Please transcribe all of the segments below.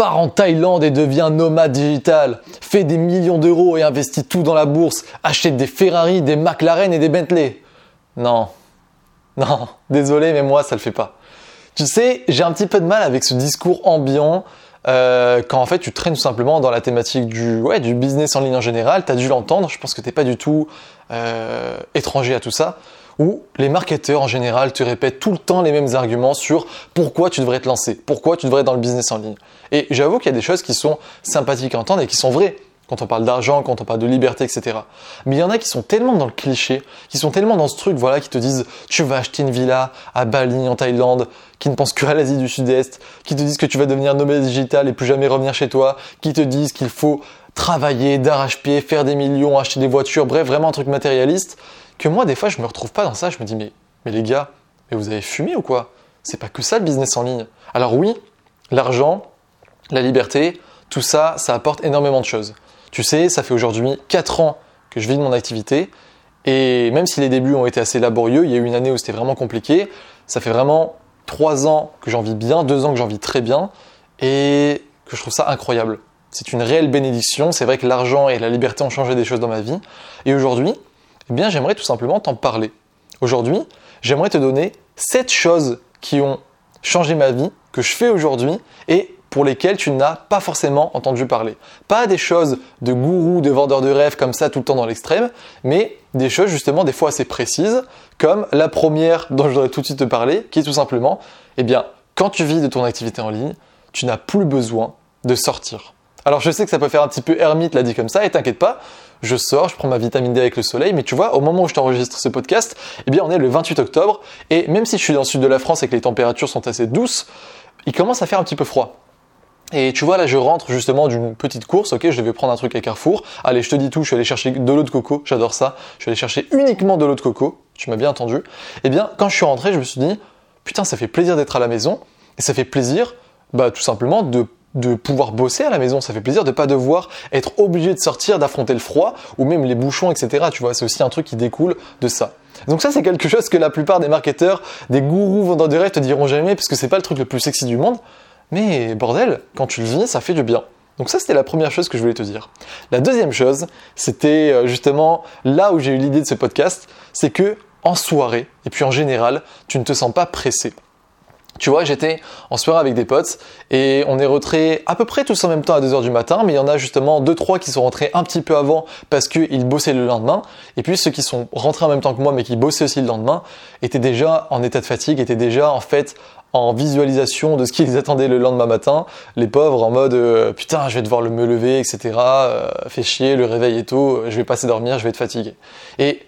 pars en Thaïlande et deviens nomade digital, fais des millions d'euros et investis tout dans la bourse, achète des Ferrari, des McLaren et des Bentley. Non, non, désolé, mais moi ça le fait pas. Tu sais, j'ai un petit peu de mal avec ce discours ambiant euh, quand en fait tu traînes tout simplement dans la thématique du, ouais, du business en ligne en général, tu as dû l'entendre, je pense que tu n'es pas du tout euh, étranger à tout ça, où les marketeurs en général te répètent tout le temps les mêmes arguments sur pourquoi tu devrais te lancer, pourquoi tu devrais être dans le business en ligne. Et j'avoue qu'il y a des choses qui sont sympathiques à entendre et qui sont vraies quand on parle d'argent, quand on parle de liberté, etc. Mais il y en a qui sont tellement dans le cliché, qui sont tellement dans ce truc, voilà, qui te disent tu vas acheter une villa à Bali, en Thaïlande, qui ne pensent que à l'Asie du Sud-Est, qui te disent que tu vas devenir nomade digital et plus jamais revenir chez toi, qui te disent qu'il faut travailler d'arrache-pied, faire des millions, acheter des voitures, bref, vraiment un truc matérialiste, que moi, des fois, je me retrouve pas dans ça, je me dis, mais, mais les gars, mais vous avez fumé ou quoi? C'est pas que ça le business en ligne. Alors oui, l'argent, la liberté, tout ça, ça apporte énormément de choses. Tu sais, ça fait aujourd'hui 4 ans que je vis de mon activité. Et même si les débuts ont été assez laborieux, il y a eu une année où c'était vraiment compliqué. Ça fait vraiment 3 ans que j'en vis bien, 2 ans que j'en vis très bien. Et que je trouve ça incroyable. C'est une réelle bénédiction. C'est vrai que l'argent et la liberté ont changé des choses dans ma vie. Et aujourd'hui, eh bien, j'aimerais tout simplement t'en parler. Aujourd'hui, j'aimerais te donner 7 choses qui ont changé ma vie, que je fais aujourd'hui, et pour lesquels tu n'as pas forcément entendu parler. Pas des choses de gourou, de vendeur de rêves comme ça tout le temps dans l'extrême, mais des choses justement des fois assez précises, comme la première dont je voudrais tout de suite te parler, qui est tout simplement, eh bien, quand tu vis de ton activité en ligne, tu n'as plus besoin de sortir. Alors je sais que ça peut faire un petit peu ermite là dit comme ça, et t'inquiète pas, je sors, je prends ma vitamine D avec le soleil, mais tu vois, au moment où je t'enregistre ce podcast, eh bien on est le 28 octobre, et même si je suis dans le sud de la France et que les températures sont assez douces, il commence à faire un petit peu froid. Et tu vois, là, je rentre justement d'une petite course, ok, je vais prendre un truc à Carrefour. Allez, je te dis tout, je suis allé chercher de l'eau de coco, j'adore ça. Je suis allé chercher uniquement de l'eau de coco, tu m'as bien entendu. Eh bien, quand je suis rentré, je me suis dit, putain, ça fait plaisir d'être à la maison, et ça fait plaisir, bah, tout simplement, de de pouvoir bosser à la maison, ça fait plaisir de pas devoir être obligé de sortir, d'affronter le froid ou même les bouchons, etc. Tu vois, c'est aussi un truc qui découle de ça. Donc ça, c'est quelque chose que la plupart des marketeurs, des gourous vendeurs de rêve te diront jamais, parce que c'est pas le truc le plus sexy du monde. Mais bordel, quand tu le vis, ça fait du bien. Donc ça, c'était la première chose que je voulais te dire. La deuxième chose, c'était euh, justement là où j'ai eu l'idée de ce podcast, c'est que en soirée, et puis en général, tu ne te sens pas pressé. Tu vois, j'étais en soirée avec des potes et on est rentrés à peu près tous en même temps à 2h du matin, mais il y en a justement 2-3 qui sont rentrés un petit peu avant parce qu'ils bossaient le lendemain. Et puis ceux qui sont rentrés en même temps que moi mais qui bossaient aussi le lendemain étaient déjà en état de fatigue, étaient déjà en fait en visualisation de ce qu'ils attendaient le lendemain matin, les pauvres en mode euh, putain je vais devoir me lever, etc. Euh, fait chier, le réveil est tôt, je vais passer dormir, je vais être fatigué. Et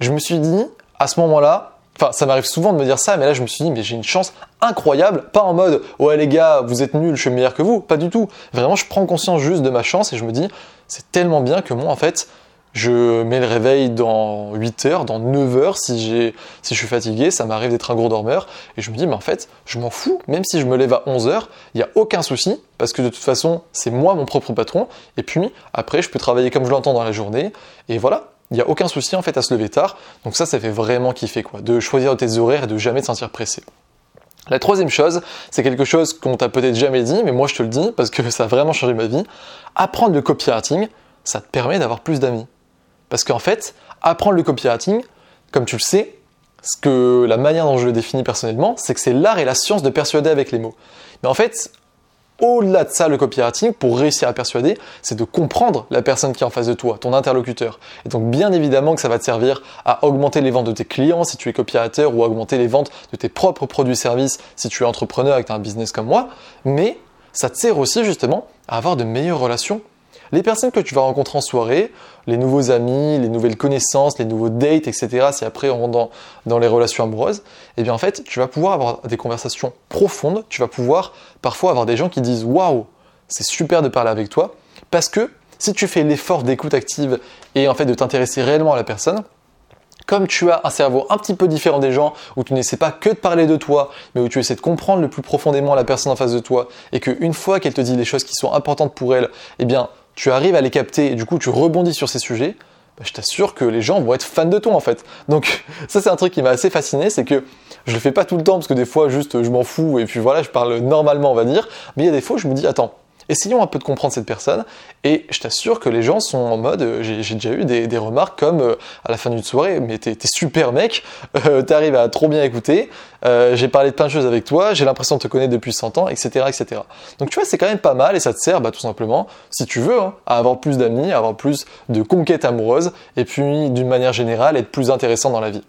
je me suis dit, à ce moment-là, Enfin, ça m'arrive souvent de me dire ça, mais là je me suis dit, mais j'ai une chance incroyable, pas en mode, ouais les gars, vous êtes nuls, je suis meilleur que vous, pas du tout. Vraiment, je prends conscience juste de ma chance et je me dis, c'est tellement bien que moi, en fait, je mets le réveil dans 8 heures, dans 9 heures si, j'ai, si je suis fatigué, ça m'arrive d'être un gros dormeur, et je me dis, mais en fait, je m'en fous, même si je me lève à 11 heures, il n'y a aucun souci, parce que de toute façon, c'est moi mon propre patron, et puis après, je peux travailler comme je l'entends dans la journée, et voilà, il n'y a aucun souci en fait à se lever tard. Donc ça, ça fait vraiment kiffer quoi, de choisir tes horaires et de jamais te sentir pressé. La troisième chose, c'est quelque chose qu'on t'a peut-être jamais dit, mais moi je te le dis parce que ça a vraiment changé ma vie. Apprendre le copywriting, ça te permet d'avoir plus d'amis. Parce qu'en fait, apprendre le copywriting, comme tu le sais, ce que la manière dont je le définis personnellement, c'est que c'est l'art et la science de persuader avec les mots. Mais en fait, au-delà de ça, le copywriting, pour réussir à persuader, c'est de comprendre la personne qui est en face de toi, ton interlocuteur. Et donc, bien évidemment que ça va te servir à augmenter les ventes de tes clients si tu es copywriter ou augmenter les ventes de tes propres produits-services si tu es entrepreneur et que tu as un business comme moi. Mais ça te sert aussi justement à avoir de meilleures relations les personnes que tu vas rencontrer en soirée, les nouveaux amis, les nouvelles connaissances, les nouveaux dates, etc., si après on rentre dans, les relations amoureuses, eh bien en fait, tu vas pouvoir avoir des conversations profondes, tu vas pouvoir parfois avoir des gens qui disent Waouh, c'est super de parler avec toi, parce que si tu fais l'effort d'écoute active et en fait de t'intéresser réellement à la personne, comme tu as un cerveau un petit peu différent des gens, où tu n'essaies pas que de parler de toi, mais où tu essaies de comprendre le plus profondément la personne en face de toi, et qu'une fois qu'elle te dit les choses qui sont importantes pour elle, eh bien, tu arrives à les capter et du coup tu rebondis sur ces sujets, bah, je t'assure que les gens vont être fans de toi en fait. Donc ça c'est un truc qui m'a assez fasciné, c'est que je le fais pas tout le temps parce que des fois juste je m'en fous et puis voilà je parle normalement on va dire, mais il y a des fois je me dis attends, Essayons un peu de comprendre cette personne et je t'assure que les gens sont en mode, euh, j'ai déjà eu des, remarques comme euh, à la fin d'une soirée, mais t'es super mec, euh, t'arrives à trop bien écouter, j'ai parlé de plein de choses avec toi, j'ai l'impression de te connaître depuis 100 ans, etc. etc. Donc tu vois, c'est quand même pas mal et ça te sert bah, tout simplement, si tu veux, hein, à avoir plus d'amis, à avoir plus de conquêtes amoureuses et puis d'une manière générale être plus intéressant dans la vie.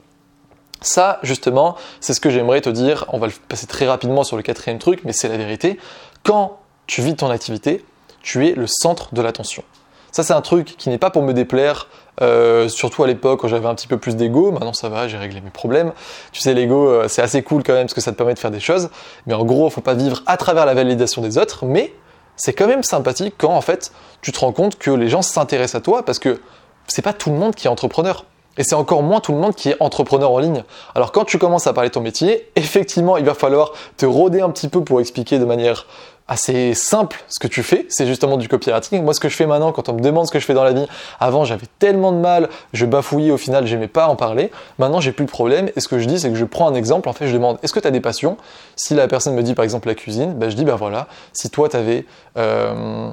Ça, justement, c'est ce que j'aimerais te dire. On va le passer très rapidement sur le quatrième truc, mais c'est la vérité. Quand tu vis ton activité, tu es le centre de l'attention. Ça, c'est un truc qui n'est pas pour me déplaire, euh, surtout à l'époque où j'avais un petit peu plus d'ego. Maintenant, ça va, j'ai réglé mes problèmes. Tu sais, l'ego, euh, c'est assez cool quand même parce que ça te permet de faire des choses. Mais en gros, faut pas vivre à travers la validation des autres. Mais c'est quand même sympathique quand en fait tu te rends compte que les gens s'intéressent à toi parce que c'est pas tout le monde qui est entrepreneur. Et c'est encore moins tout le monde qui est entrepreneur en ligne. Alors quand tu commences à parler de ton métier, effectivement, il va falloir te rôder un petit peu pour expliquer de manière assez simple ce que tu fais, c'est justement du copywriting. Moi, ce que je fais maintenant, quand on me demande ce que je fais dans la vie, avant j'avais tellement de mal, je bafouillais, au final j'aimais pas en parler. Maintenant, j'ai plus de problème. Et ce que je dis, c'est que je prends un exemple. En fait, je demande est-ce que tu as des passions? Si la personne me dit par exemple la cuisine, ben, je dis ben voilà, si toi tu avais euh,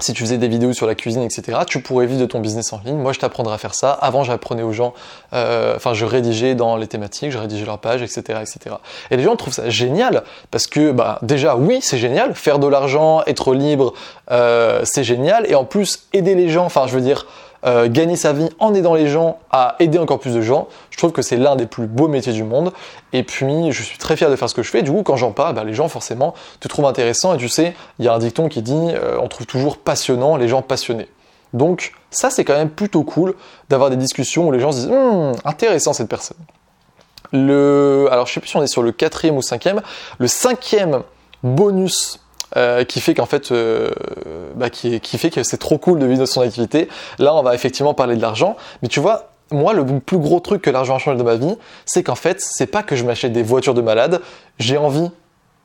si tu faisais des vidéos sur la cuisine, etc., tu pourrais vivre de ton business en ligne. Moi, je t'apprendrai à faire ça. Avant, j'apprenais aux gens, euh, enfin, je rédigeais dans les thématiques, je rédigeais leur page, etc., etc. Et les gens trouvent ça génial parce que, bah, déjà, oui, c'est génial. Faire de l'argent, être libre, euh, c'est génial. Et en plus, aider les gens, enfin, je veux dire, euh, gagner sa vie en aidant les gens à aider encore plus de gens. Je trouve que c'est l'un des plus beaux métiers du monde. Et puis, je suis très fier de faire ce que je fais. Du coup, quand j'en parle, bah, les gens forcément te trouvent intéressant. Et tu sais, il y a un dicton qui dit euh, on trouve toujours passionnant les gens passionnés. Donc, ça, c'est quand même plutôt cool d'avoir des discussions où les gens se disent hum, intéressant cette personne. Le, alors, je sais plus si on est sur le quatrième ou cinquième. Le cinquième bonus euh, qui fait qu'en fait, euh, bah, qui, fait que c'est trop cool de vivre de son activité. Là, on va effectivement parler de l'argent, mais tu vois, moi, le plus gros truc que l'argent a changé de ma vie, c'est qu'en fait, c'est pas que je m'achète des voitures de malade. J'ai envie,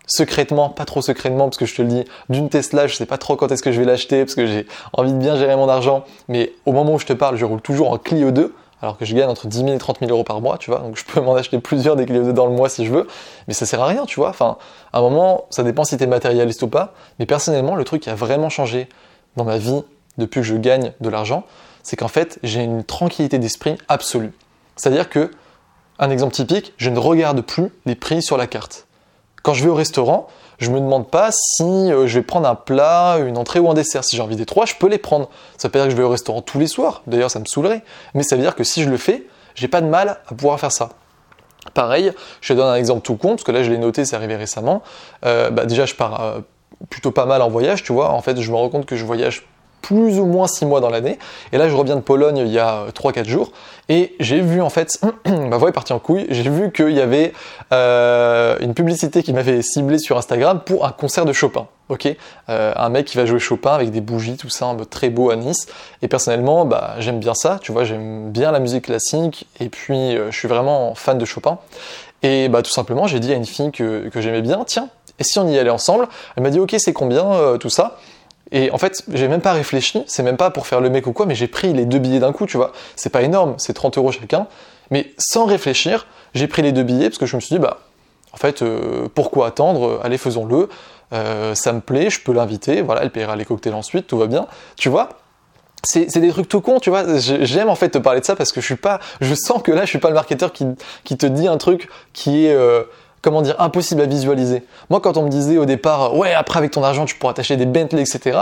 secrètement, pas trop secrètement, parce que je te le dis, d'une Tesla, je sais pas trop quand est-ce que je vais l'acheter, parce que j'ai envie de bien gérer mon argent. Mais au moment où je te parle, je roule toujours en Clio 2 alors que je gagne entre 10 000 et 30 000 euros par mois, tu vois, donc je peux m'en acheter plusieurs des Clio 2 dans le mois si je veux, mais ça sert à rien, tu vois, enfin, à un moment, ça dépend si tu es matérialiste ou pas, mais personnellement, le truc qui a vraiment changé dans ma vie depuis que je gagne de l'argent, c'est qu'en fait, j'ai une tranquillité d'esprit absolue. C'est-à-dire que, un exemple typique, je ne regarde plus les prix sur la carte. Quand je vais au restaurant, je me demande pas si euh, je vais prendre un plat, une entrée ou un dessert. Si j'ai envie des trois, je peux les prendre. Ça veut dire que je vais au restaurant tous les soirs. D'ailleurs, ça me saoulerait. Mais ça veut dire que si je le fais, j'ai pas de mal à pouvoir faire ça. Pareil, je te donne un exemple tout con, parce que là je l'ai noté, c'est arrivé récemment. Euh, bah, déjà, je pars euh, plutôt pas mal en voyage, tu vois. En fait, je me rends compte que je voyage plus ou moins 6 mois dans l'année. Et là, je reviens de Pologne il y a 3-4 jours. Et j'ai vu, en fait, ma voix est partie en couille, j'ai vu qu'il y avait euh, une publicité qui m'avait ciblé sur Instagram pour un concert de Chopin. Ok, euh, un mec qui va jouer Chopin avec des bougies, tout ça, très beau à Nice. Et personnellement, bah, j'aime bien ça, tu vois, j'aime bien la musique classique, et puis euh, je suis vraiment fan de Chopin. Et bah, tout simplement, j'ai dit à une fille que, que j'aimais bien, tiens, et si on y allait ensemble? Elle m'a dit, ok, c'est combien tout ça? Et en fait, j'ai même pas réfléchi, c'est même pas pour faire le mec ou quoi, mais j'ai pris les deux billets d'un coup, tu vois. C'est pas énorme, c'est 30 euros chacun. Mais sans réfléchir, j'ai pris les deux billets parce que je me suis dit, bah, en fait, euh, pourquoi attendre? Allez, faisons-le. Euh, ça me plaît, je peux l'inviter, voilà, elle paiera les cocktails ensuite, tout va bien. Tu vois? C'est des trucs tout cons, tu vois. J'aime en fait te parler de ça parce que je suis pas, je sens que là, je suis pas le marketeur qui, qui te dit un truc qui est euh, comment dire, impossible à visualiser. Moi, quand on me disait au départ, ouais, après avec ton argent, tu pourras t'acheter des Bentley, etc.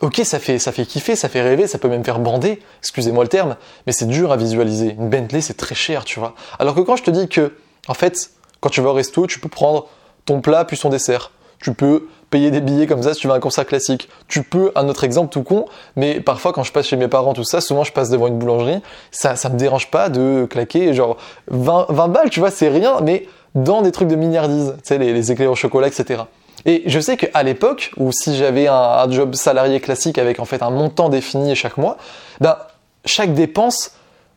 Ok, ça fait, ça fait kiffer, ça fait rêver, ça peut même faire bander, excusez-moi le terme, mais c'est dur à visualiser. Une Bentley, c'est très cher, tu vois. Alors que quand je te dis que, en fait, quand tu vas au resto, tu peux prendre ton plat puis son dessert. Tu peux payer des billets comme ça si tu vas un concert classique. Tu peux, un autre exemple tout con, mais parfois quand je passe chez mes parents, tout ça, souvent je passe devant une boulangerie, ça, ça me dérange pas de claquer genre 20, 20 balles, tu vois, c'est rien, mais dans des trucs de milliardises, tu sais, les, éclairs au chocolat, etc. Et je sais qu'à l'époque, où si j'avais un, job salarié classique avec en fait un montant défini chaque mois, ben, chaque dépense,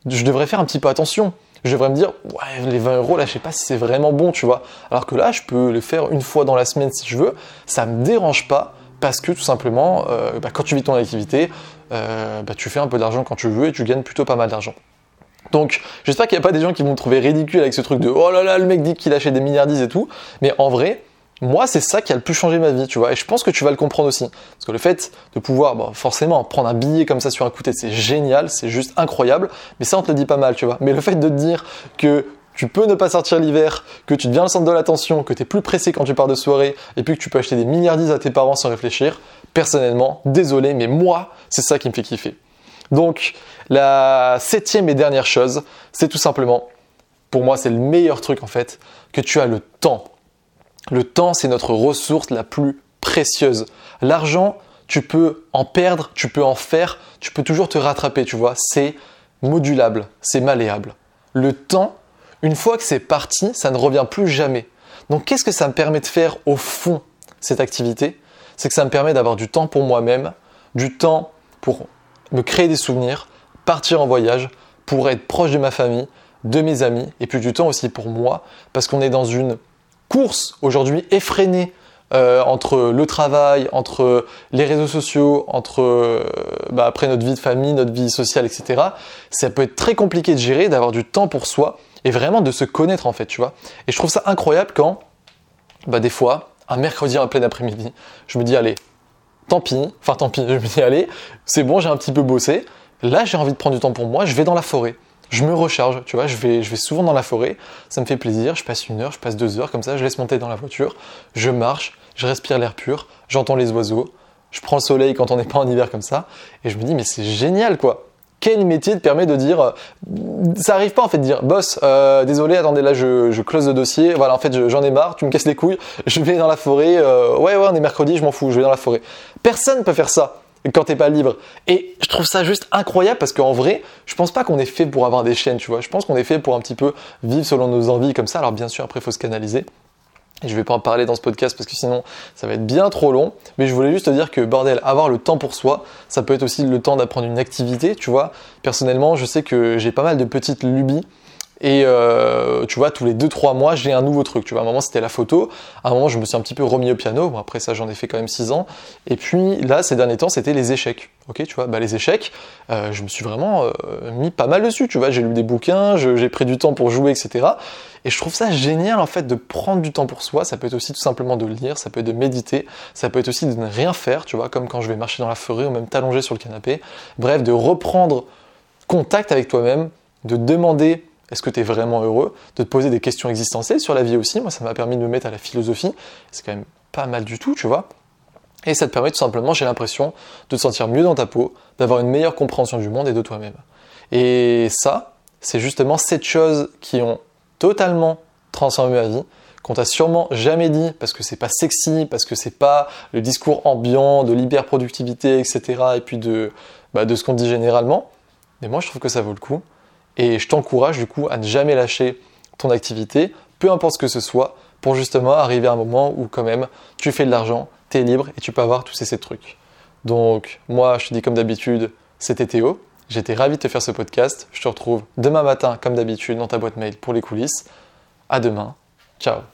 je devrais faire un petit peu attention. Je devrais me dire, ouais, les 20 euros, là, je sais pas si c'est vraiment bon, tu vois. Alors que là, je peux les faire une fois dans la semaine si je veux, ça me dérange pas, parce que tout simplement, euh, ben, quand tu vis ton activité, euh, ben, tu fais un peu d'argent quand tu veux et tu gagnes plutôt pas mal d'argent. Donc, j'espère qu'il n'y a pas des gens qui vont me trouver ridicule avec ce truc de oh là là, le mec dit qu'il achète des milliardises et tout. Mais en vrai, moi, c'est ça qui a le plus changé ma vie, tu vois. Et je pense que tu vas le comprendre aussi. Parce que le fait de pouvoir, bon, forcément, prendre un billet comme ça sur un coup de tête, c'est génial, c'est juste incroyable. Mais ça, on te le dit pas mal, tu vois. Mais le fait de te dire que tu peux ne pas sortir l'hiver, que tu deviens le centre de l'attention, que tu es plus pressé quand tu pars de soirée, et puis que tu peux acheter des milliardises à tes parents sans réfléchir, personnellement, désolé, mais moi, c'est ça qui me fait kiffer. Donc, la septième et dernière chose, c'est tout simplement, pour moi, c'est le meilleur truc en fait, que tu as le temps. Le temps, c'est notre ressource la plus précieuse. L'argent, tu peux en perdre, tu peux en faire, tu peux toujours te rattraper, tu vois. C'est modulable, c'est malléable. Le temps, une fois que c'est parti, ça ne revient plus jamais. Donc qu'est-ce que ça me permet de faire au fond, cette activité? C'est que ça me permet d'avoir du temps pour moi-même, du temps pour me créer des souvenirs, partir en voyage, pour être proche de ma famille, de mes amis, et puis du temps aussi pour moi, parce qu'on est dans une course aujourd'hui effrénée euh, entre le travail, entre les réseaux sociaux, entre euh, bah, après notre vie de famille, notre vie sociale, etc. Ça peut être très compliqué de gérer, d'avoir du temps pour soi et vraiment de se connaître en fait, tu vois. Et je trouve ça incroyable quand, bah, des fois, un mercredi en plein après-midi, je me dis allez, tant pis, enfin tant pis, je me dis allez, c'est bon, j'ai un petit peu bossé. Là, j'ai envie de prendre du temps pour moi, je vais dans la forêt. Je me recharge, tu vois, je vais, je vais souvent dans la forêt, ça me fait plaisir, je passe une heure, je passe deux heures comme ça, je laisse monter dans la voiture, je marche, je respire l'air pur, j'entends les oiseaux, je prends le soleil quand on n'est pas en hiver comme ça, et je me dis mais c'est génial quoi. Quel métier te permet de dire, ça arrive pas en fait de dire, boss, euh, désolé, attendez là je, close le dossier, voilà en fait j'en ai marre, tu me casses les couilles, je vais dans la forêt, euh, ouais ouais on est mercredi, je m'en fous, je vais dans la forêt. Personne peut faire ça quand t'es pas libre. Et je trouve ça juste incroyable parce qu'en vrai, je pense pas qu'on est fait pour avoir des chaînes, tu vois. Je pense qu'on est fait pour un petit peu vivre selon nos envies comme ça. Alors bien sûr, après, faut se canaliser. Et je vais pas en parler dans ce podcast parce que sinon ça va être bien trop long. Mais je voulais juste te dire que bordel, avoir le temps pour soi, ça peut être aussi le temps d'apprendre une activité, tu vois. Personnellement, je sais que j'ai pas mal de petites lubies et euh, tu vois, tous les 2-3 mois, j'ai un nouveau truc. Tu vois, à un moment, c'était la photo. À un moment, je me suis un petit peu remis au piano. Bon, après ça, j'en ai fait quand même 6 ans. Et puis là, ces derniers temps, c'était les échecs. Ok, tu vois, bah, les échecs, euh, je me suis vraiment euh, mis pas mal dessus. Tu vois, j'ai lu des bouquins, j'ai pris du temps pour jouer, etc. Et je trouve ça génial, en fait, de prendre du temps pour soi. Ça peut être aussi tout simplement de lire, ça peut être de méditer, ça peut être aussi de ne rien faire, tu vois, comme quand je vais marcher dans la forêt ou même t'allonger sur le canapé. Bref, de reprendre contact avec toi-même, de demander est-ce que tu es vraiment heureux De te poser des questions existentielles sur la vie aussi? Moi, ça m'a permis de me mettre à la philosophie. C'est quand même pas mal du tout, tu vois. Et ça te permet tout simplement, j'ai l'impression, de te sentir mieux dans ta peau, d'avoir une meilleure compréhension du monde et de toi-même. Et ça, c'est justement cette choses qui ont totalement transformé ma vie, qu'on t'a sûrement jamais dit parce que c'est pas sexy, parce que c'est pas le discours ambiant de l'hyperproductivité, etc. et puis de, bah, de ce qu'on dit généralement. Mais moi, je trouve que ça vaut le coup. Et je t'encourage du coup à ne jamais lâcher ton activité, peu importe ce que ce soit, pour justement arriver à un moment où quand même tu fais de l'argent, tu es libre et tu peux avoir tous ces, trucs. Donc moi je te dis comme d'habitude, c'était Théo, j'étais ravi de te faire ce podcast, je te retrouve demain matin comme d'habitude dans ta boîte mail pour les coulisses. À demain, ciao